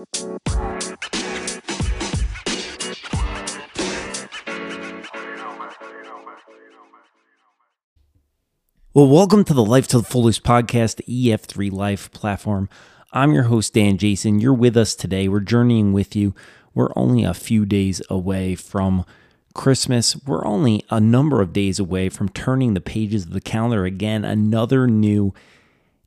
Well, welcome to the Life to the Fullest podcast, the EF3 Life platform. I'm your host, Dan Jason. You're with us today. We're journeying with you. We're only a few days away from Christmas. We're only a number of days away from turning the pages of the calendar again, another new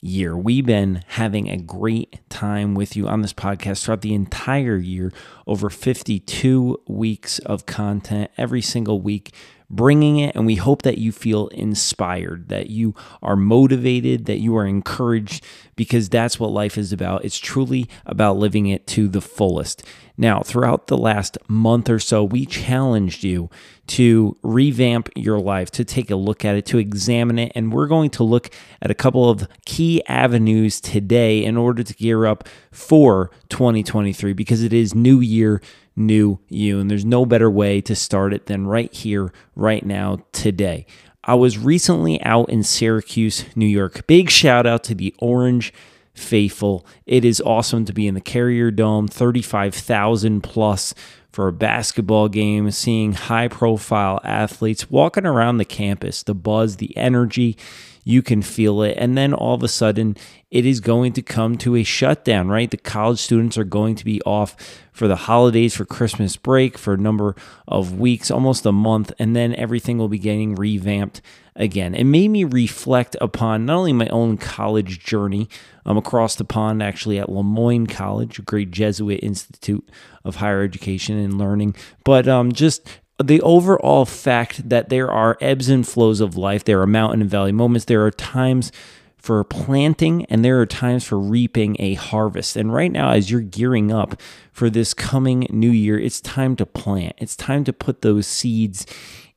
year. We've been having a great time with you on this podcast throughout the entire year, over 52 weeks of content every single week bringing it. And we hope that you feel inspired, that you are motivated, that you are encouraged, because that's what life is about. It's truly about living it to the fullest. Now, throughout the last month or so, we challenged you to revamp your life, to take a look at it, to examine it. And we're going to look at a couple of key avenues today in order to gear up for 2023 because it is new year, new you. And there's no better way to start it than right here, right now, today. I was recently out in Syracuse, New York. Big shout out to the Orange Faithful. It is awesome to be in the Carrier Dome, 35,000 plus for a basketball game, seeing high profile athletes walking around the campus, the buzz, the energy you can feel it. And then all of a sudden, it is going to come to a shutdown, right? The college students are going to be off for the holidays, for Christmas break, for a number of weeks, almost a month, and then everything will be getting revamped again. It made me reflect upon not only my own college journey um, across the pond, actually at Le Moyne College, a great Jesuit institute of higher education and learning, but um, just the overall fact that there are ebbs and flows of life, there are mountain and valley moments, there are times for planting and there are times for reaping a harvest. And right now, as you're gearing up for this coming new year, it's time to plant. It's time to put those seeds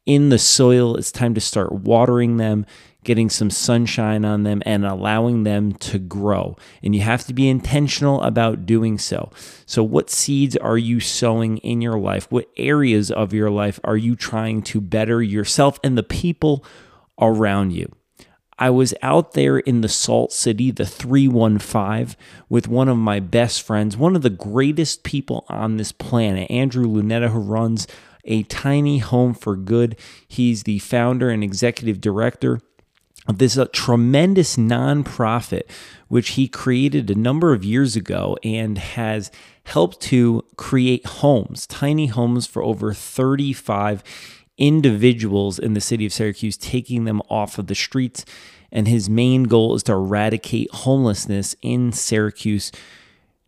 in the soil. It's time to start watering them getting some sunshine on them and allowing them to grow. And you have to be intentional about doing so. So, what seeds are you sowing in your life? What areas of your life are you trying to better yourself and the people around you? I was out there in the Salt City, the 315, with one of my best friends, one of the greatest people on this planet, Andrew Lunetta, who runs a tiny home for good. He's the founder and executive director this uh, tremendous nonprofit, which he created a number of years ago and has helped to create homes, tiny homes for over 35 individuals in the city of Syracuse, taking them off of the streets. And his main goal is to eradicate homelessness in Syracuse,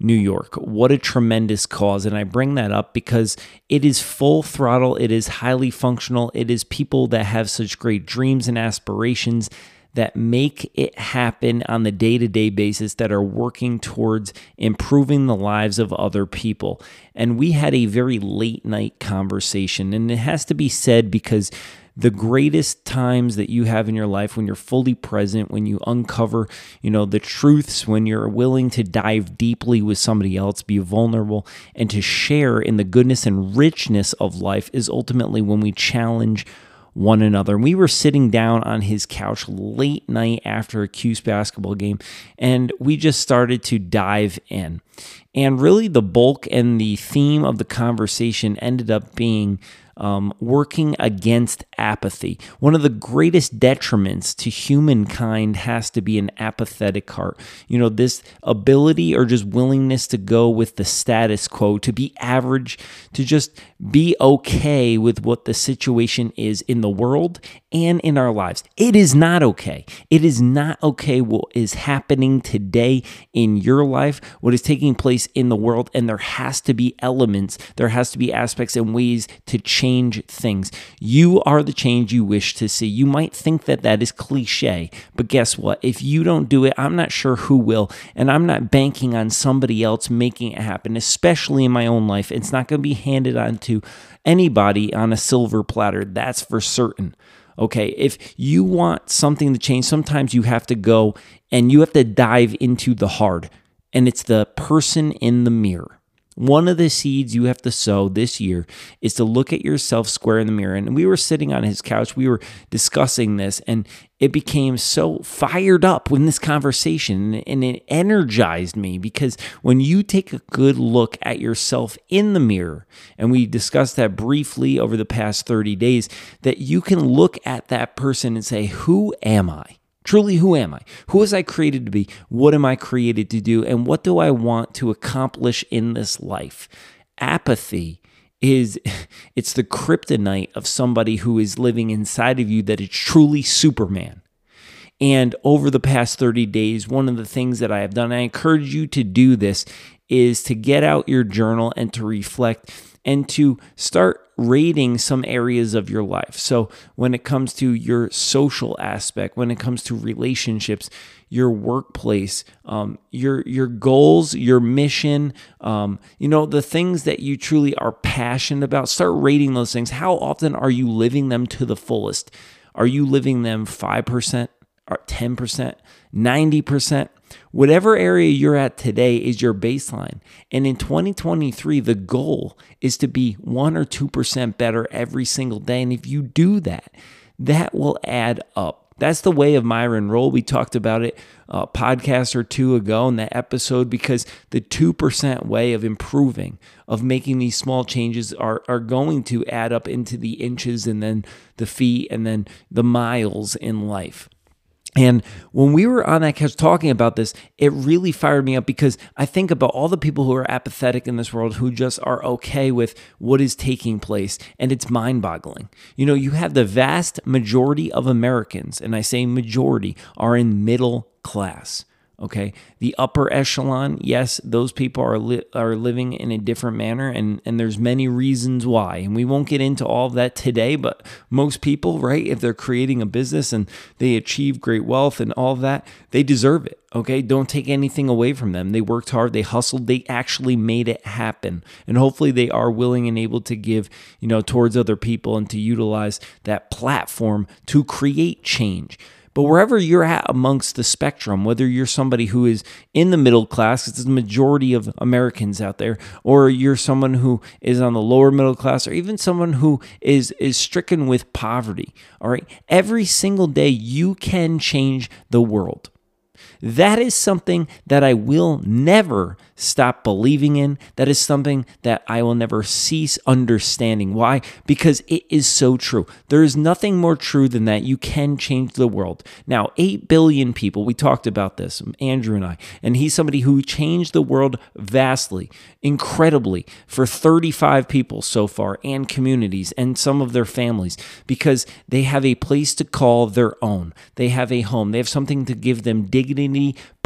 New York. What a tremendous cause. And I bring that up because it is full throttle, it is highly functional, it is people that have such great dreams and aspirations that make it happen on the day to day basis that are working towards improving the lives of other people. And we had a very late night conversation, and it has to be said because the greatest times that you have in your life when you're fully present when you uncover you know the truths when you're willing to dive deeply with somebody else be vulnerable and to share in the goodness and richness of life is ultimately when we challenge one another. And we were sitting down on his couch late night after a Cuse basketball game, and we just started to dive in. And really, the bulk and the theme of the conversation ended up being um, working against apathy. One of the greatest detriments to humankind has to be an apathetic heart. You know, this ability or just willingness to go with the status quo, to be average, to just be okay with what the situation is in the world and in our lives. It is not okay. It is not okay what is happening today in your life, what is taking place in the world, and there has to be elements, there has to be aspects and ways to change things. You are the change you wish to see. You might think that that is cliche, but guess what? If you don't do it, I'm not sure who will, and I'm not banking on somebody else making it happen, especially in my own life. It's not going to be handed on to anybody on a silver platter, that's for certain. Okay, if you want something to change, sometimes you have to go and you have to dive into the hard, and it's the person in the mirror. One of the seeds you have to sow this year is to look at yourself square in the mirror. And we were sitting on his couch, we were discussing this, and it became so fired up with this conversation and it energized me because when you take a good look at yourself in the mirror, and we discussed that briefly over the past 30 days, that you can look at that person and say, Who am I? Truly, who am I? Who was I created to be? What am I created to do? And what do I want to accomplish in this life? Apathy is it's the kryptonite of somebody who is living inside of you that is truly Superman. And over the past 30 days, one of the things that I have done, I encourage you to do this, is to get out your journal and to reflect and to start rating some areas of your life. So, when it comes to your social aspect, when it comes to relationships, your workplace, um, your your goals, your mission, um, you know the things that you truly are passionate about. Start rating those things. How often are you living them to the fullest? Are you living them five percent, ten percent, ninety percent? Whatever area you're at today is your baseline. And in 2023, the goal is to be 1 or 2% better every single day. And if you do that, that will add up. That's the way of Myron Rolle. We talked about it a podcast or two ago in that episode because the 2% way of improving, of making these small changes are, are going to add up into the inches and then the feet and then the miles in life. And when we were on that couch talking about this, it really fired me up because I think about all the people who are apathetic in this world who just are okay with what is taking place. And it's mind boggling. You know, you have the vast majority of Americans, and I say majority, are in middle class. Okay, the upper echelon, yes, those people are li- are living in a different manner, and and there's many reasons why, and we won't get into all of that today. But most people, right, if they're creating a business and they achieve great wealth and all that, they deserve it. Okay, don't take anything away from them. They worked hard, they hustled, they actually made it happen, and hopefully they are willing and able to give, you know, towards other people and to utilize that platform to create change. But wherever you're at amongst the spectrum, whether you're somebody who is in the middle class, it's the majority of Americans out there, or you're someone who is on the lower middle class, or even someone who is is stricken with poverty, all right? Every single day you can change the world. That is something that I will never stop believing in. That is something that I will never cease understanding. Why? Because it is so true. There is nothing more true than that. You can change the world. Now, 8 billion people, we talked about this, Andrew and I, and he's somebody who changed the world vastly, incredibly, for 35 people so far, and communities and some of their families, because they have a place to call their own. They have a home. They have something to give them dignity,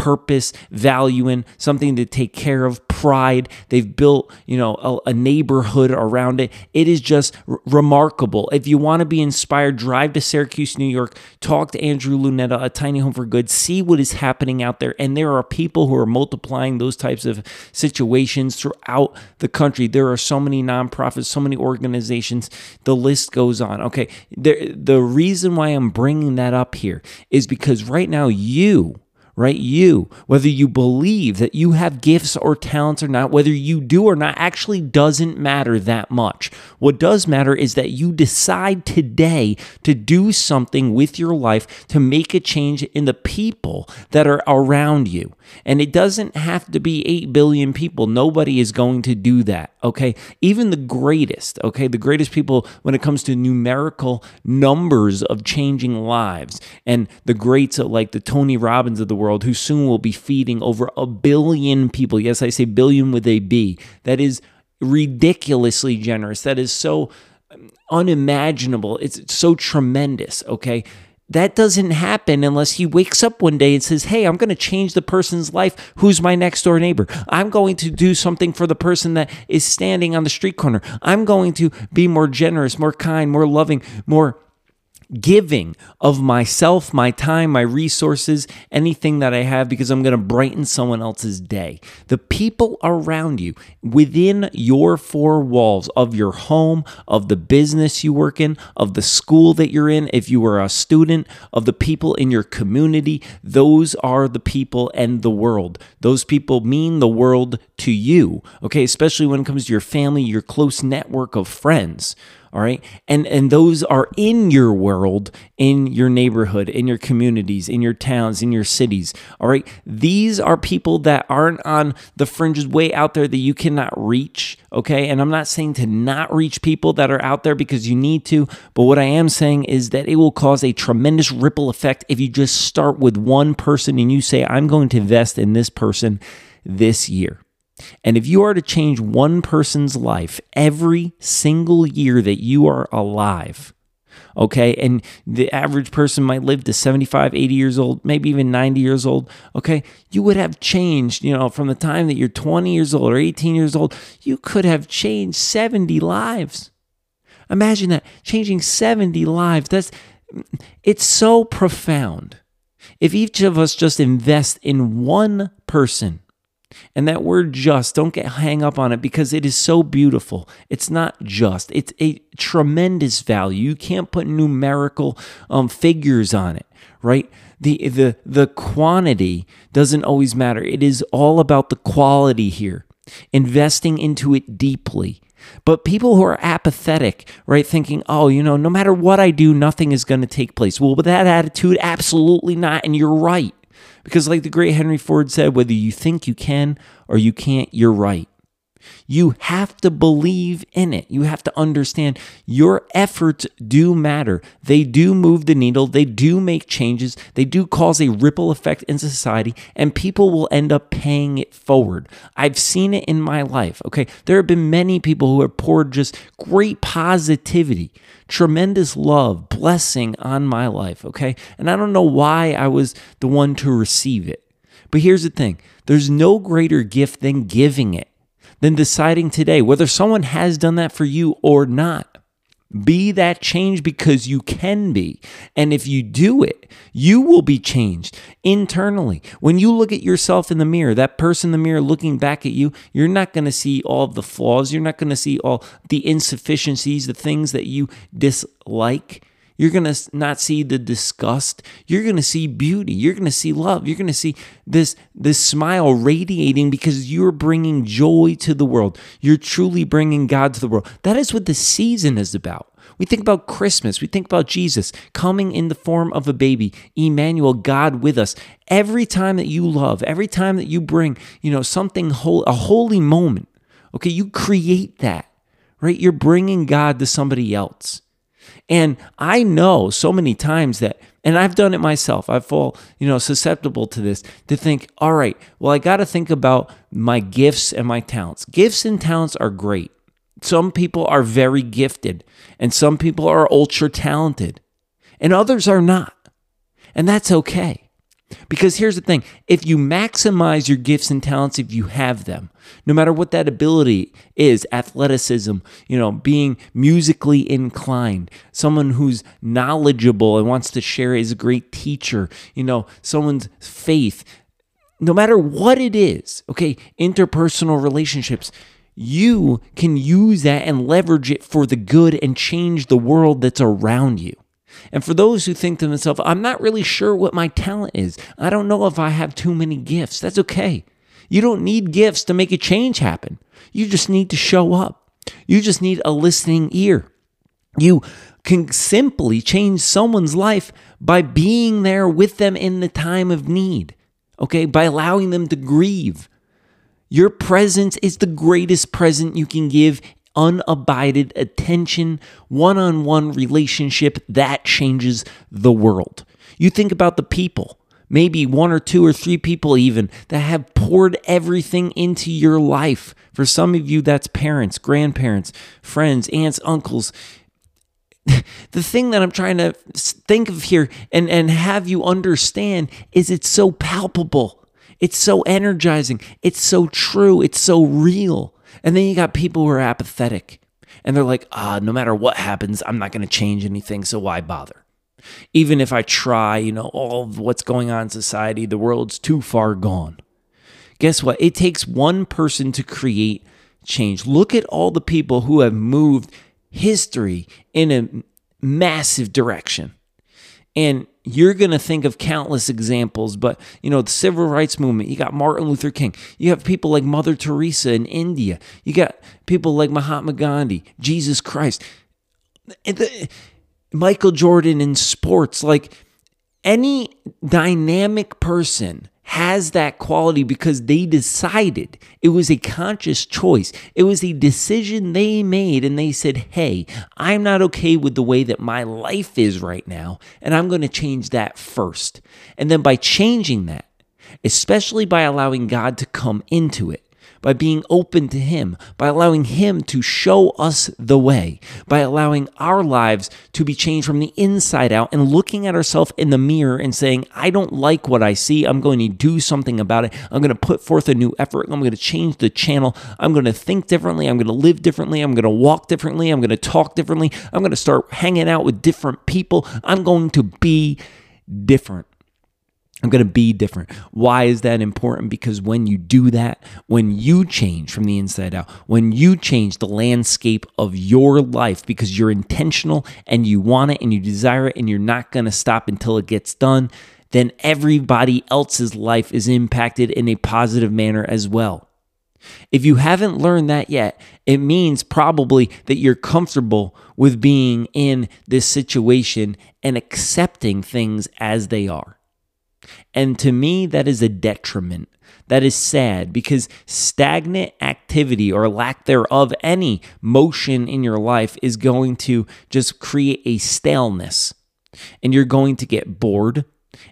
purpose, value in, something to take care of, pride. They've built, you know, a, a neighborhood around it. It is just r- remarkable. If you want to be inspired, drive to Syracuse, New York, talk to Andrew Lunetta, a tiny home for good, see what is happening out there. And there are people who are multiplying those types of situations throughout the country. There are so many nonprofits, so many organizations. The list goes on. Okay. The, the reason why I'm bringing that up here is because right now you right? You, whether you believe that you have gifts or talents or not, whether you do or not, actually doesn't matter that much. What does matter is that you decide today to do something with your life to make a change in the people that are around you. And it doesn't have to be 8 billion people. Nobody is going to do that, okay? Even the greatest, okay? The greatest people when it comes to numerical numbers of changing lives and the greats like the Tony Robbins of the world who soon will be feeding over a billion people. Yes, I say billion with a B. That is ridiculously generous. That is so um, unimaginable. It's so tremendous, okay? That doesn't happen unless he wakes up one day and says, Hey, I'm going to change the person's life who's my next door neighbor. I'm going to do something for the person that is standing on the street corner. I'm going to be more generous, more kind, more loving, more giving of myself, my time, my resources, anything that I have because I'm going to brighten someone else's day. The people around you within your four walls of your home, of the business you work in, of the school that you're in, if you are a student, of the people in your community, those are the people and the world. Those people mean the world to you, okay? Especially when it comes to your family, your close network of friends all right? And and those are in your world in your neighborhood in your communities in your towns in your cities. All right? These are people that aren't on the fringes way out there that you cannot reach okay? And i'm not saying to not reach people that are out there because you need to but what i am saying is that it will cause a tremendous ripple effect if you just start with one person and you say i'm going to invest in this person this year and if you are to change one person's life every single year that you are alive, okay, and the average person might live to 75, 80 years old, maybe even 90 years old, okay, you would have changed, you know, from the time that you're 20 years old or 18 years old, you could have changed 70 lives. Imagine that, changing 70 lives. That's it's so profound. If each of us just invest in one person, and that word just, don't get hang up on it because it is so beautiful. It's not just, it's a tremendous value. You can't put numerical um, figures on it, right? The, the, the quantity doesn't always matter. It is all about the quality here, investing into it deeply. But people who are apathetic, right, thinking, oh, you know, no matter what I do, nothing is going to take place. Well, with that attitude, absolutely not. And you're right. Because, like the great Henry Ford said, whether you think you can or you can't, you're right. You have to believe in it. You have to understand your efforts do matter. They do move the needle. They do make changes. They do cause a ripple effect in society, and people will end up paying it forward. I've seen it in my life. Okay. There have been many people who have poured just great positivity, tremendous love, blessing on my life. Okay. And I don't know why I was the one to receive it. But here's the thing there's no greater gift than giving it than deciding today whether someone has done that for you or not. Be that change because you can be. And if you do it, you will be changed internally. When you look at yourself in the mirror, that person in the mirror looking back at you, you're not going to see all the flaws. You're not going to see all the insufficiencies, the things that you dislike. You're going to not see the disgust. You're going to see beauty. You're going to see love. You're going to see this this smile radiating because you're bringing joy to the world. You're truly bringing God to the world. That is what the season is about. We think about Christmas. We think about Jesus coming in the form of a baby, Emmanuel, God with us. Every time that you love, every time that you bring, you know, something whole, a holy moment, okay, you create that, right? You're bringing God to somebody else. And I know so many times that, and I've done it myself, I fall, you know, susceptible to this, to think, all right, well, I got to think about my gifts and my talents. Gifts and talents are great. Some people are very gifted, and some people are ultra talented, and others are not. And that's okay. Because here's the thing if you maximize your gifts and talents, if you have them, no matter what that ability is athleticism, you know, being musically inclined, someone who's knowledgeable and wants to share is a great teacher, you know, someone's faith, no matter what it is, okay, interpersonal relationships, you can use that and leverage it for the good and change the world that's around you. And for those who think to themselves, I'm not really sure what my talent is, I don't know if I have too many gifts, that's okay. You don't need gifts to make a change happen. You just need to show up. You just need a listening ear. You can simply change someone's life by being there with them in the time of need, okay? By allowing them to grieve. Your presence is the greatest present you can give unabided attention, one on one relationship that changes the world. You think about the people, maybe one or two or three people even, that have poured everything into your life. For some of you, that's parents, grandparents, friends, aunts, uncles. the thing that I'm trying to think of here and, and have you understand is it's so palpable. It's so energizing. It's so true. It's so real. And then you got people who are apathetic and they're like, ah, no matter what happens, I'm not going to change anything, so why bother? Even if I try, you know, all of what's going on in society, the world's too far gone. Guess what? It takes one person to create change. Look at all the people who have moved history in a massive direction. And you're going to think of countless examples, but you know, the civil rights movement, you got Martin Luther King, you have people like Mother Teresa in India, you got people like Mahatma Gandhi, Jesus Christ. the, Michael Jordan in sports, like any dynamic person has that quality because they decided it was a conscious choice. It was a decision they made, and they said, Hey, I'm not okay with the way that my life is right now, and I'm going to change that first. And then by changing that, especially by allowing God to come into it, by being open to Him, by allowing Him to show us the way, by allowing our lives to be changed from the inside out and looking at ourselves in the mirror and saying, I don't like what I see. I'm going to do something about it. I'm going to put forth a new effort. I'm going to change the channel. I'm going to think differently. I'm going to live differently. I'm going to walk differently. I'm going to talk differently. I'm going to start hanging out with different people. I'm going to be different. I'm going to be different. Why is that important? Because when you do that, when you change from the inside out, when you change the landscape of your life because you're intentional and you want it and you desire it and you're not going to stop until it gets done, then everybody else's life is impacted in a positive manner as well. If you haven't learned that yet, it means probably that you're comfortable with being in this situation and accepting things as they are. And to me, that is a detriment. That is sad because stagnant activity or lack thereof, any motion in your life is going to just create a staleness. And you're going to get bored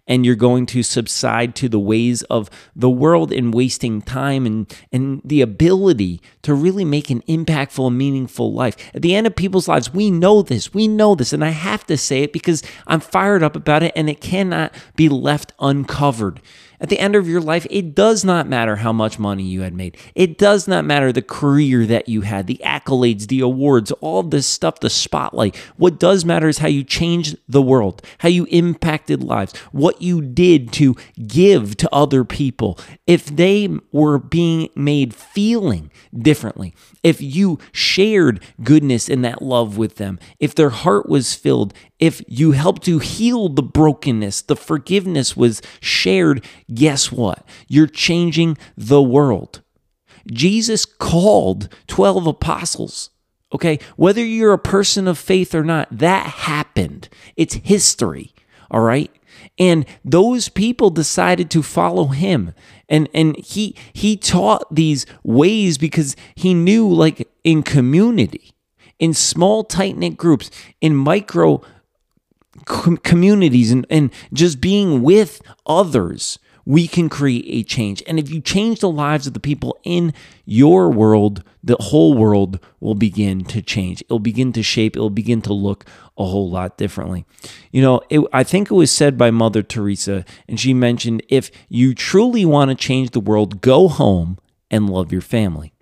and you're going to subside to the ways of the world and wasting time and, and the ability to really make an impactful and meaningful life. At the end of people's lives, we know this, we know this, and I have to say it because I'm fired up about it and it cannot be left uncovered. At the end of your life, it does not matter how much money you had made. It does not matter the career that you had, the accolades, the awards, all this stuff, the spotlight. What does matter is how you changed the world, how you impacted lives, what you did to give to other people. If they were being made feeling differently, if you shared goodness and that love with them, if their heart was filled, if you help to heal the brokenness, the forgiveness was shared, guess what? You're changing the world. Jesus called 12 apostles. Okay, whether you're a person of faith or not, that happened. It's history. All right. And those people decided to follow him. And and he he taught these ways because he knew like in community, in small tight-knit groups, in micro communities and, and just being with others, we can create a change. And if you change the lives of the people in your world, the whole world will begin to change. It'll begin to shape, it'll begin to look a whole lot differently. You know, it, I think it was said by Mother Teresa, and she mentioned if you truly want to change the world, go home and love your family.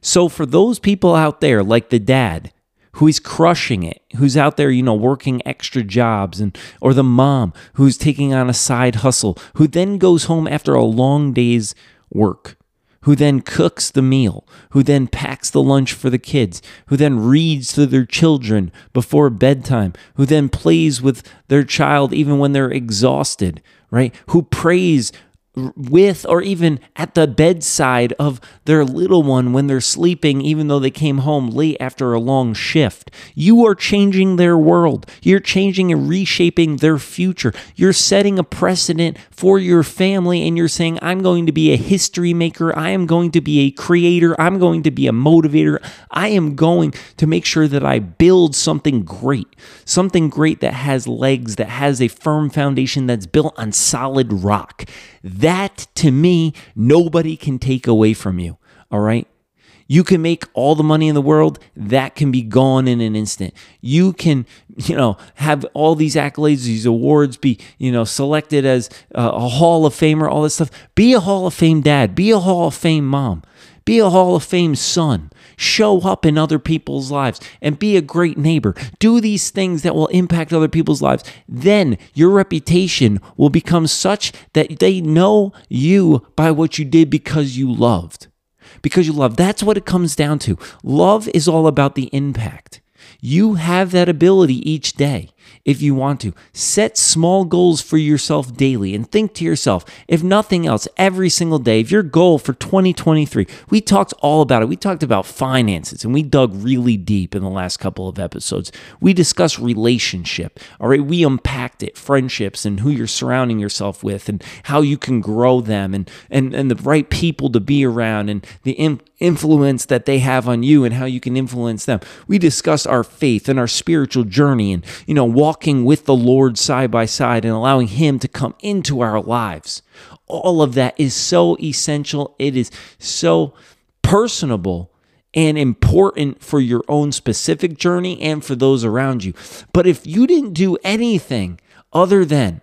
So, for those people out there, like the dad who's crushing it, who's out there, you know, working extra jobs and or the mom who's taking on a side hustle, who then goes home after a long day's work, who then cooks the meal, who then packs the lunch for the kids, who then reads to their children before bedtime, who then plays with their child even when they're exhausted, right? Who prays with or even at the bedside of their little one when they're sleeping, even though they came home late after a long shift. You are changing their world. You're changing and reshaping their future. You're setting a precedent for your family, and you're saying, I'm going to be a history maker. I am going to be a creator. I'm going to be a motivator. I am going to make sure that I build something great, something great that has legs, that has a firm foundation that's built on solid rock. That to me, nobody can take away from you. All right. You can make all the money in the world, that can be gone in an instant. You can, you know, have all these accolades, these awards, be, you know, selected as a Hall of Famer, all this stuff. Be a Hall of Fame dad, be a Hall of Fame mom, be a Hall of Fame son. Show up in other people's lives and be a great neighbor. Do these things that will impact other people's lives. Then your reputation will become such that they know you by what you did because you loved. Because you love. That's what it comes down to. Love is all about the impact. You have that ability each day. If you want to. Set small goals for yourself daily and think to yourself, if nothing else, every single day, if your goal for 2023, we talked all about it. We talked about finances and we dug really deep in the last couple of episodes. We discussed relationship, all right? We unpacked it, friendships and who you're surrounding yourself with and how you can grow them and, and, and the right people to be around and the in, influence that they have on you and how you can influence them. We discussed our faith and our spiritual journey and, you know, walking with the Lord side by side and allowing Him to come into our lives. All of that is so essential. It is so personable and important for your own specific journey and for those around you. But if you didn't do anything other than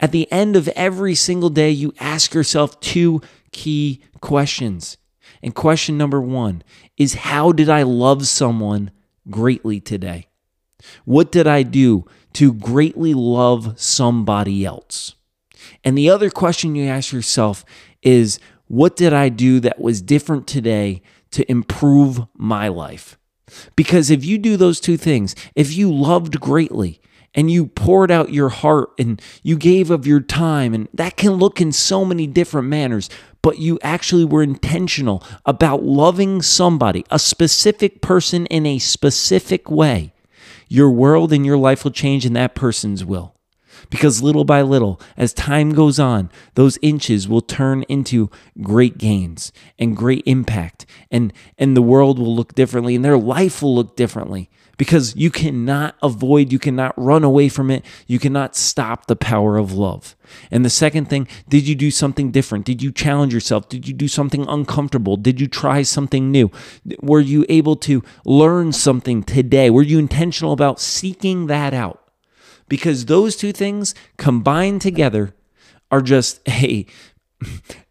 at the end of every single day, you ask yourself two key questions. And question number one is How did I love someone greatly today? What did I do to greatly love somebody else? And the other question you ask yourself is What did I do that was different today to improve my life? Because if you do those two things, if you loved greatly, and you poured out your heart and you gave of your time, and that can look in so many different manners but you actually were intentional about loving somebody, a specific person in a specific way, your world and your life will change and that person's will. Because little by little, as time goes on, those inches will turn into great gains and great impact, and, and the world will look differently and their life will look differently because you cannot avoid, you cannot run away from it, you cannot stop the power of love. And the second thing, did you do something different? Did you challenge yourself? Did you do something uncomfortable? Did you try something new? Were you able to learn something today? Were you intentional about seeking that out? Because those two things combined together are just, hey,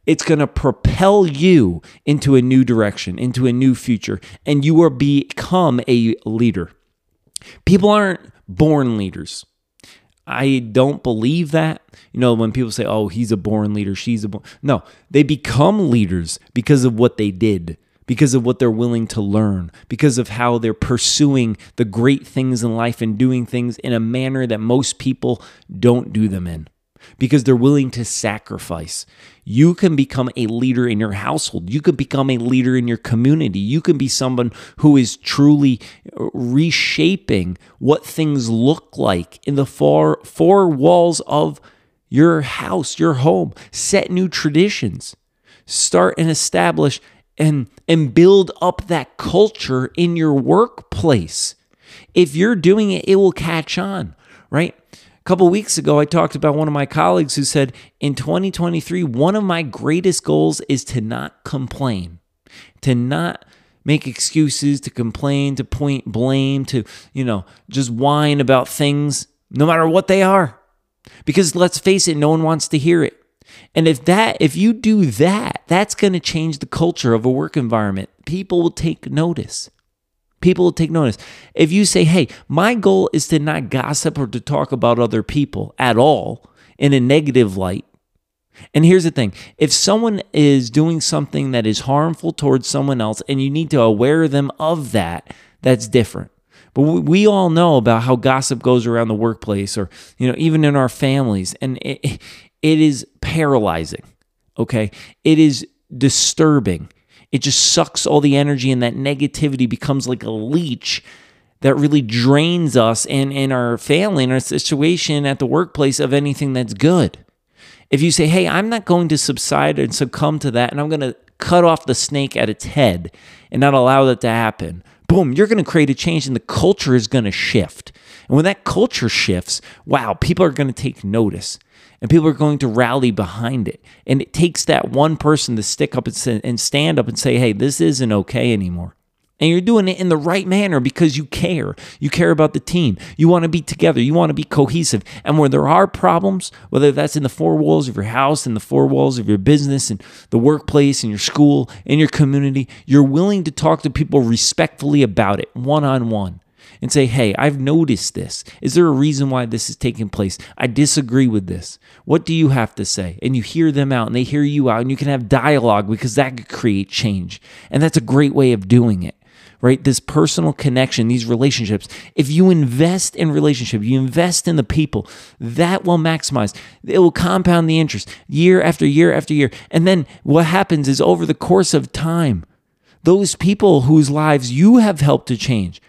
it's going to propel you into a new direction, into a new future, and you will become a leader. People aren't born leaders. I don't believe that. You know, when people say, oh, he's a born leader, she's a born. No, they become leaders because of what they did, because of what they're willing to learn, because of how they're pursuing the great things in life and doing things in a manner that most people don't do them in because they're willing to sacrifice. You can become a leader in your household. You can become a leader in your community. You can be someone who is truly reshaping what things look like in the four, four walls of your house, your home. Set new traditions. Start and establish and, and build up that culture in your workplace. If you're doing it, it will catch on, right? Couple weeks ago, I talked about one of my colleagues who said, in 2023, one of my greatest goals is to not complain, to not make excuses, to complain, to point blame, to, you know, just whine about things, no matter what they are. Because let's face it, no one wants to hear it. And if that, if you do that, that's going to change the culture of a work environment. People will take notice. People will take notice. If you say, hey, my goal is to not gossip or to talk about other people at all in a negative light. And here's the thing if someone is doing something that is harmful towards someone else and you need to aware them of that, that's different. But we all know about how gossip goes around the workplace or, you know, even in our families. And it, it is paralyzing. Okay. It is disturbing it just sucks all the energy and that negativity becomes like a leech that really drains us and, and our family and our situation at the workplace of anything that's good. If you say, hey, I'm not going to subside and succumb to that, and I'm going to cut off the snake at its head and not allow that to happen, boom, you're going to create a change and the culture is going to shift. And when that culture shifts, wow, people are going to take notice and people are going to rally behind it. And it takes that one person to stick up and stand up and say, hey, this isn't okay anymore. And you're doing it in the right manner because you care. You care about the team. You want to be together. You want to be cohesive. And where there are problems, whether that's in the four walls of your house, in the four walls of your business, and the workplace, and your school, in your community, you're willing to talk to people respectfully about it, one on one and say, hey, I've noticed this. Is there a reason why this is taking place? I disagree with this. What do you have to say? And you hear them out and they hear you out, and you can have dialogue because that could create change. And that's a great way of doing it. right? This personal connection, these relationships. If you invest in relationship, you invest in the people, that will maximize. It will compound the interest year after year after year. And then what happens is over the course of time, those people whose lives you have helped to change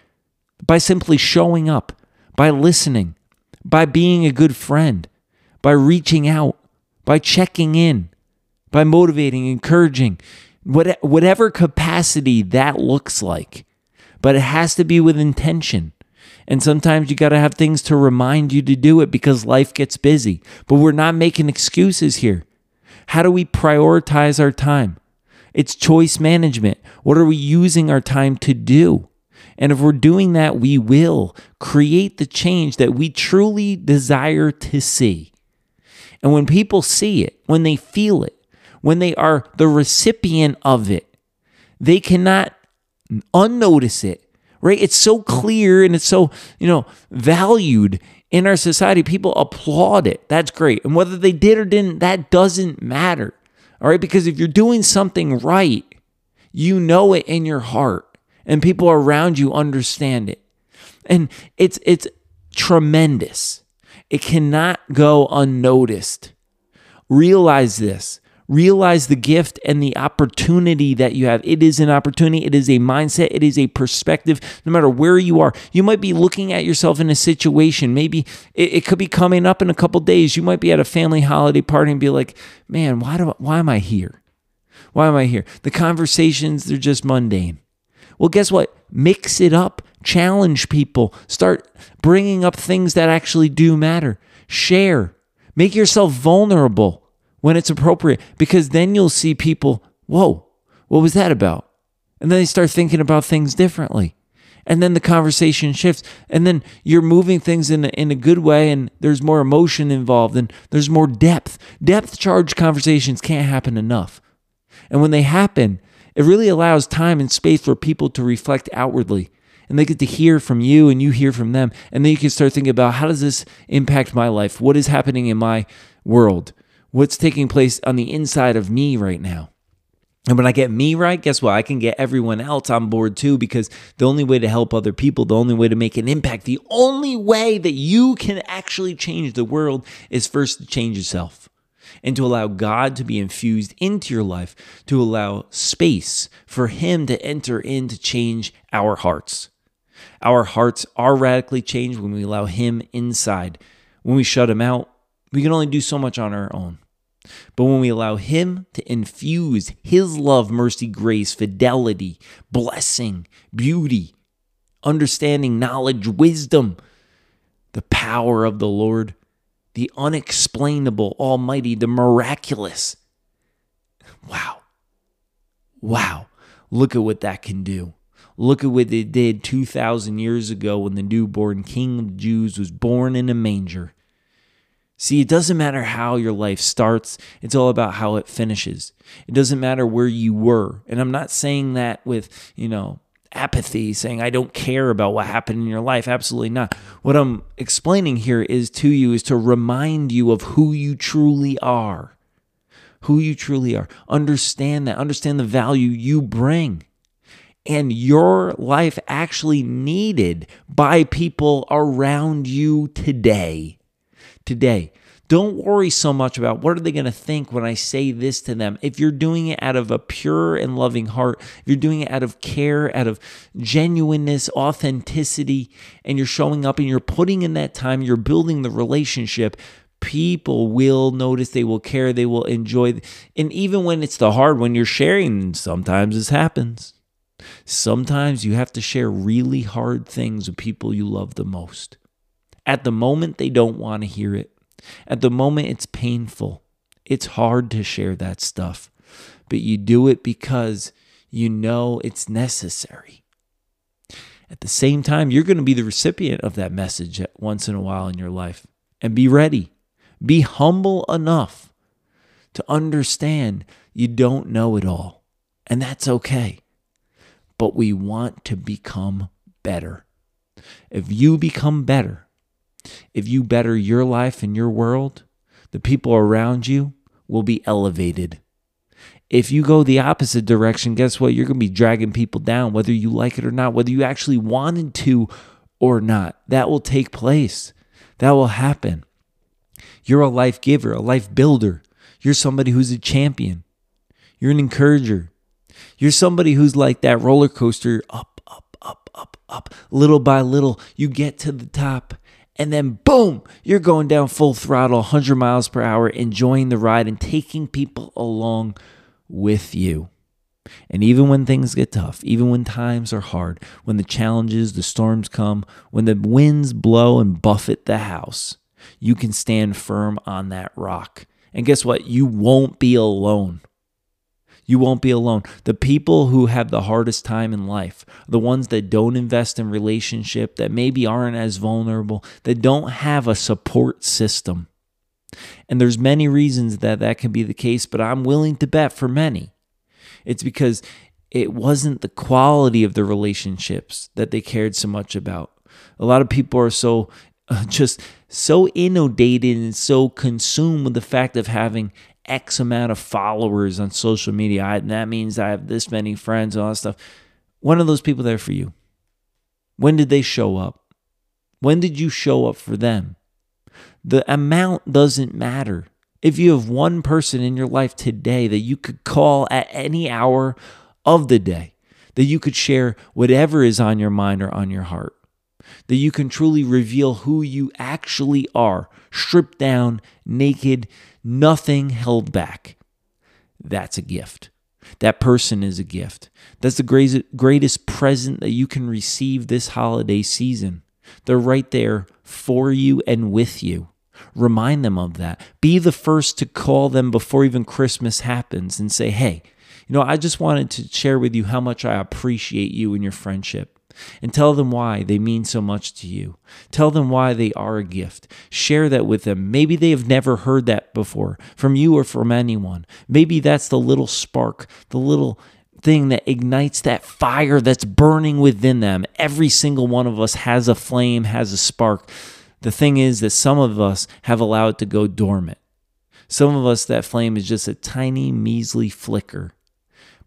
by simply showing up, by listening, by being a good friend, by reaching out, by checking in, by motivating, encouraging, whatever capacity that looks like. But it has to be with intention. And sometimes you got to have things to remind you to do it because life gets busy. But we're not making excuses here. How do we prioritize our time? It's choice management. What are we using our time to do? And if we're doing that, we will create the change that we truly desire to see. And when people see it, when they feel it, when they are the recipient of it, they cannot unnotice it, right? It's so clear and it's so, you know, valued in our society. People applaud it. That's great. And whether they did or didn't, that doesn't matter. All right. Because if you're doing something right, you know it in your heart and people around you understand it. And it's, it's tremendous. It cannot go unnoticed. Realize this. Realize the gift and the opportunity that you have. It is an opportunity, it is a mindset, it is a perspective, no matter where you are. You might be looking at yourself in a situation. Maybe it, it could be coming up in a couple days. You might be at a family holiday party and be like, man, why, do, why am I here? Why am I here? The conversations, they're just mundane. Well, guess what? Mix it up, challenge people, start bringing up things that actually do matter. Share, make yourself vulnerable when it's appropriate because then you'll see people, whoa, what was that about? And then they start thinking about things differently. And then the conversation shifts. And then you're moving things in a, in a good way, and there's more emotion involved, and there's more depth. Depth charged conversations can't happen enough. And when they happen, it really allows time and space for people to reflect outwardly. And they get to hear from you, and you hear from them. And then you can start thinking about how does this impact my life? What is happening in my world? what's taking place on the inside of me right now. And when I get me right, guess what? I can get everyone else on board too, because the only way to help other people, the only way to make an impact, the only way that you can actually change the world is first to change yourself and to allow God to be infused into your life, to allow space for Him to enter in to change our hearts. Our hearts are radically changed when we allow Him inside. When we shut Him out, we can only do so much on our own. But when we allow Him to infuse His love, mercy, grace, fidelity, blessing, beauty, understanding, knowledge, wisdom, the power of the Lord, the unexplainable, almighty, the miraculous. Wow. Wow. Look at what that can do. Look at what it did 2,000 years ago when the newborn King of the Jews was born in a manger. See, it doesn't matter how your life starts, it's all about how it finishes. It doesn't matter where you were. And I'm not saying that with, you know, apathy, saying I don't care about what happened in your life. Absolutely not. What I'm explaining here is to you is to remind you of who you truly are. Who you truly are. Understand that. Understand the value you bring. And your life actually needed by people around you today today. Don't worry so much about what are they going to think when I say this to them. If you're doing it out of a pure and loving heart, if you're doing it out of care, out of genuineness, authenticity, and you're showing up and you're putting in that time, you're building the relationship, people will notice, they will care, they will enjoy. And even when it's the hard, when you're sharing, sometimes this happens. Sometimes you have to share really hard things with people you love the most. At the moment, they don't want to hear it. At the moment, it's painful. It's hard to share that stuff, but you do it because you know it's necessary. At the same time, you're going to be the recipient of that message once in a while in your life. And be ready. Be humble enough to understand you don't know it all. And that's okay. But we want to become better. If you become better, if you better your life and your world, the people around you will be elevated. if you go the opposite direction, guess what? You're going to be dragging people down, whether you like it or not, whether you actually wanted to or not. That will take place. That will happen. You're a life giver, a life builder. You're somebody who's a champion. You're an encourager. You're somebody who's like that roller coaster up, up, up, up, up. Little by little, you get to the top. And then, boom, you're going down full throttle, 100 miles per hour, enjoying the ride and taking people along with you. And even when things get tough, even when times are hard, when the challenges, the storms come, when the winds blow and buffet the house, you can stand firm on that rock. And guess what? You won't be alone. You won't be alone. The people who have the hardest time in life, the ones that don't invest in relationship, that maybe aren't as vulnerable, that don't have a support system. And there's many reasons that that can be the case, but I'm willing to bet for many it's because it wasn't the quality of the relationships that they cared so much about. A lot of people are so just so inundated and so consumed with the fact of having X amount of followers on social media. I, that means I have this many friends and all that stuff. When are those people there for you? When did they show up? When did you show up for them? The amount doesn't matter. If you have one person in your life today that you could call at any hour of the day, that you could share whatever is on your mind or on your heart, that you can truly reveal who you actually are, stripped down, naked, nothing held back. That's a gift. That person is a gift. That's the greatest greatest present that you can receive this holiday season. They're right there for you and with you. Remind them of that. Be the first to call them before even Christmas happens and say, hey, you know, I just wanted to share with you how much I appreciate you and your friendship. And tell them why they mean so much to you. Tell them why they are a gift. Share that with them. Maybe they have never heard that before from you or from anyone. Maybe that's the little spark, the little thing that ignites that fire that's burning within them. Every single one of us has a flame, has a spark the thing is that some of us have allowed it to go dormant. Some of us, that flame is just a tiny, measly flicker.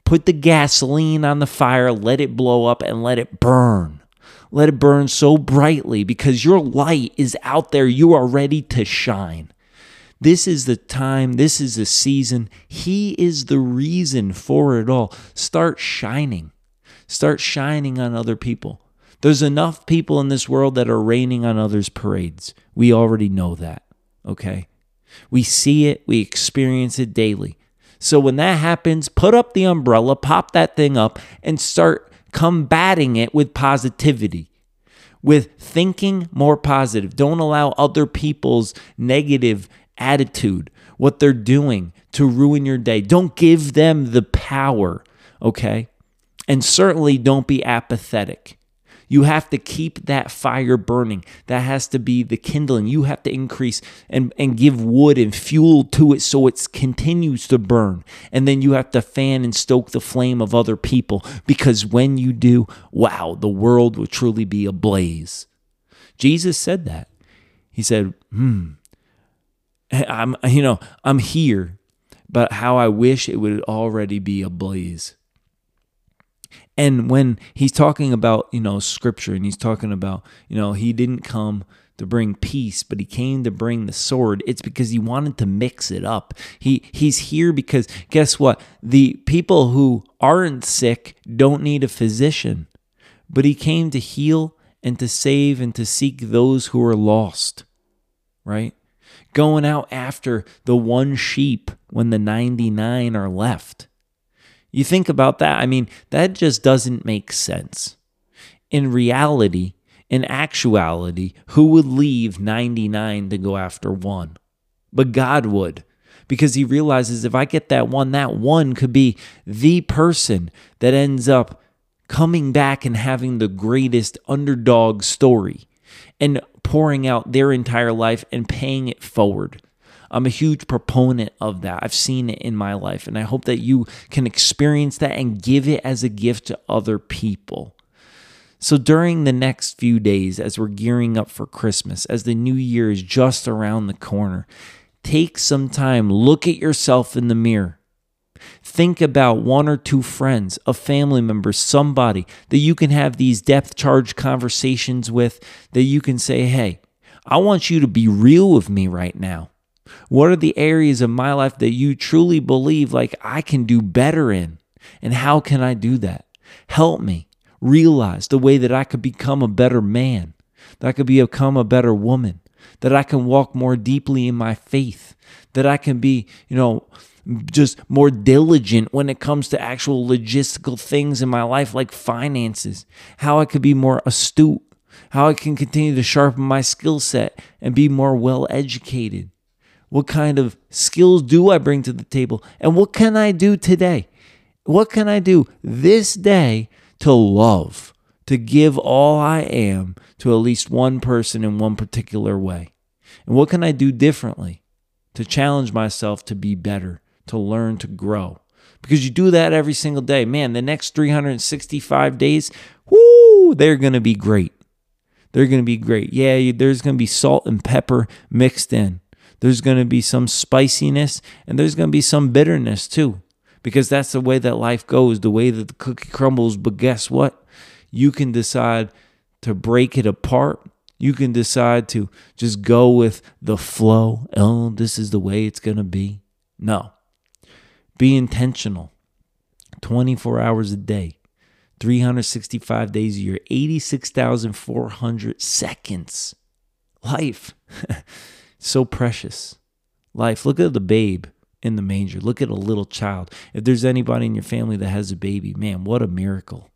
Put the gasoline on the fire, let it blow up, and let it burn. Let it burn so brightly because your light is out there. You are ready to shine. This is the time, this is the season. He is the reason for it all. Start shining. Start shining on other people. There's enough people in this world that are raining on others' parades. We already know that, okay? We see it, we experience it daily. So when that happens, put up the umbrella, pop that thing up, and start combating it with positivity, with thinking more positive. Don't allow other people's negative attitude, what they're doing, to ruin your day. Don't give them the power, okay? And certainly don't be apathetic. You have to keep that fire burning. That has to be the kindling. You have to increase and, and give wood and fuel to it so it continues to burn. And then you have to fan and stoke the flame of other people because when you do, wow, the world will truly be ablaze. Jesus said that. He said, hmm, I'm, you know, I'm here, but how I wish it would already be ablaze. And when he's talking about, you know, scripture and he's talking about, you know, he didn't come to bring peace, but he came to bring the sword. It's because he wanted to mix it up. He he's here because guess what? The people who aren't sick don't need a physician. But he came to heal and to save and to seek those who are lost. Right? Going out after the one sheep when the 99 are left. You think about that, I mean, that just doesn't make sense. In reality, in actuality, who would leave 99 to go after one? But God would because he realizes if I get that one, that one could be the person that ends up coming back and having the greatest underdog story and pouring out their entire life and paying it forward. I'm a huge proponent of that. I've seen it in my life, and I hope that you can experience that and give it as a gift to other people. So, during the next few days, as we're gearing up for Christmas, as the new year is just around the corner, take some time, look at yourself in the mirror, Think about one or two friends, a family member, somebody that you can have these depth charge conversations with that you can say, hey, I want you to be real with me right now. What are the areas of my life that you truly believe like I can do better in? And how can I do that? Help me realize the way that I could become a better man, that I could become a better woman, that I can walk more deeply in my faith, that I can be, you know, just more diligent when it comes to actual logistical things in my life, like finances, how I could be more astute, how I can continue to sharpen my skill set and be more well educated. What kind of skills do I bring to the table? And what can I do today? What can I do this day to love, to give all I am to at least one person in one particular way? And what can I do differently to challenge myself to be better? to learn to grow. Because you do that every single day. Man, the next 365 days, whoo, they're going to be great. They're going to be great. Yeah, there's going to be salt and pepper mixed in. There's going to be some spiciness and there's going to be some bitterness too. Because that's the way that life goes, the way that the cookie crumbles. But guess what? You can decide to break it apart. You can decide to just go with the flow. Oh, this is the way it's going to be. No. Be intentional 24 hours a day, 365 days a year, 86,400 seconds. Life. so precious. Life. Look at the babe in the manger. Look at a little child. If there's anybody in your family that has a baby, man, what a miracle.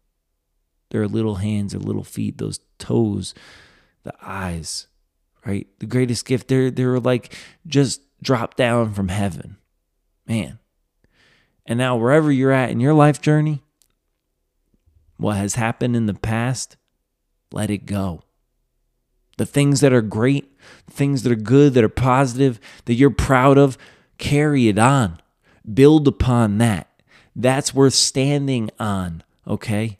Their little hands, their little feet, those toes, the eyes, right? The greatest gift. They're they're like just dropped down from heaven. Man, and now, wherever you're at in your life journey, what has happened in the past, let it go. The things that are great, things that are good, that are positive, that you're proud of, carry it on. Build upon that. That's worth standing on, okay?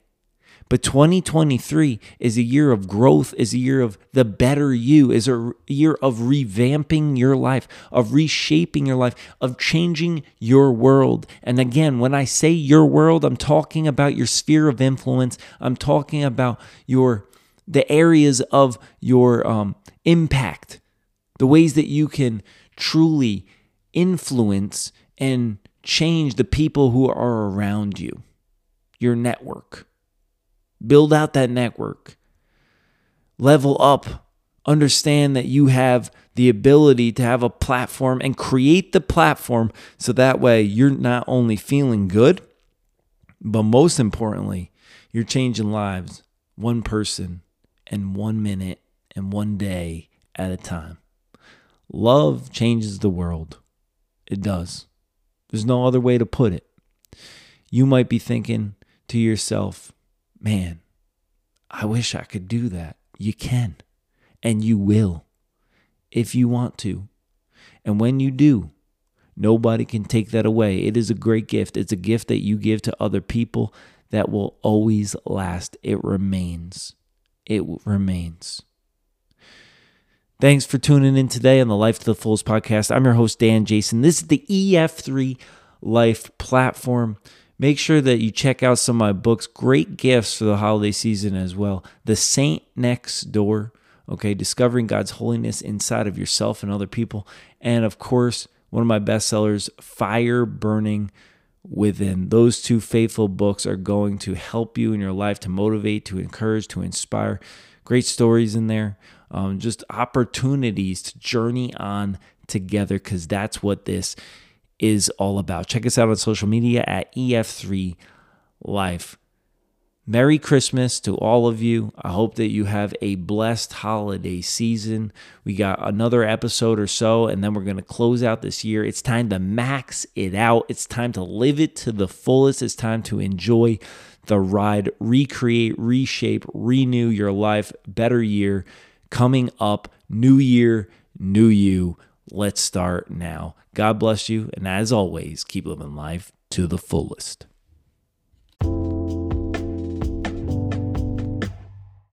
But 2023 is a year of growth, is a year of the better you, is a year of revamping your life, of reshaping your life, of changing your world. And again, when I say your world, I'm talking about your sphere of influence. I'm talking about your the areas of your um, impact, the ways that you can truly influence and change the people who are around you, your network. Build out that network. Level up. Understand that you have the ability to have a platform and create the platform so that way you're not only feeling good, but most importantly, you're changing lives one person and one minute and one day at a time. Love changes the world. It does. There's no other way to put it. You might be thinking to yourself, man, I wish I could do that. You can, and you will if you want to. And when you do, nobody can take that away. It is a great gift. It's a gift that you give to other people that will always last. It remains. It remains. Thanks for tuning in today on the Life to the Fullest podcast. I'm your host, Dan Jason. This is the EF3 Life platform. Make sure that you check out some of my books. Great gifts for the holiday season as well. The Saint Next Door, okay, discovering God's holiness inside of yourself and other people. And of course, one of my bestsellers, Fire Burning Within. Those two faithful books are going to help you in your life to motivate, to encourage, to inspire. Great stories in there. Um, just opportunities to journey on together because that's what this is all about. Check us out on social media at EF3 Life. Merry Christmas to all of you. I hope that you have a blessed holiday season. We got another episode or so, and then we're going to close out this year. It's time to max it out. It's time to live it to the fullest. It's time to enjoy the ride, recreate, reshape, renew your life. Better year coming up. New year, new you. Let's start now. God bless you. And as always, keep living life to the fullest.